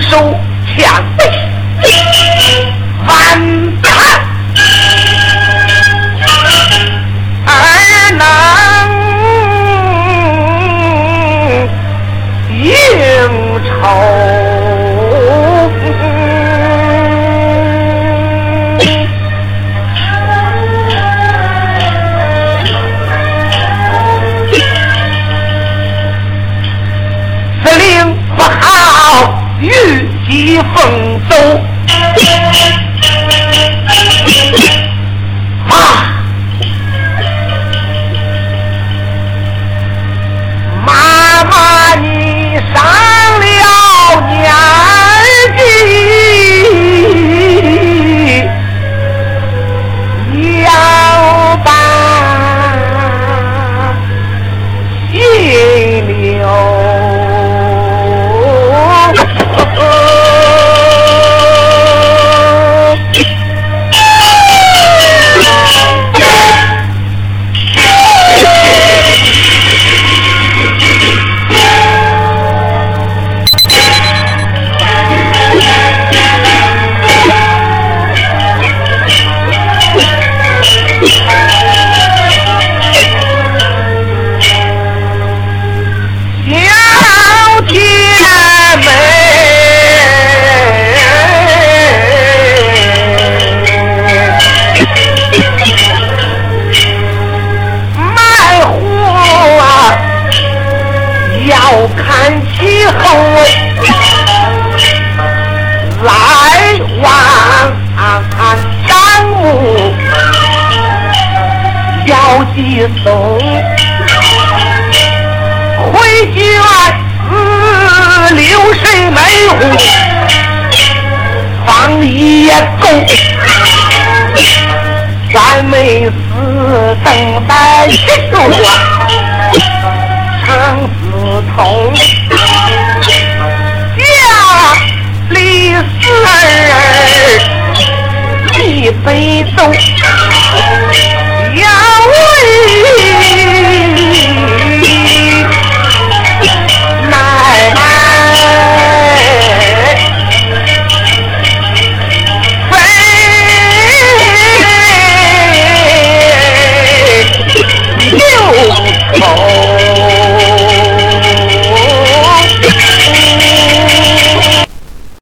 手千岁，万看儿能应酬。不好疾风走，一送回卷子流水门户房里也够，咱没死等待救长子通家里四儿一杯粥。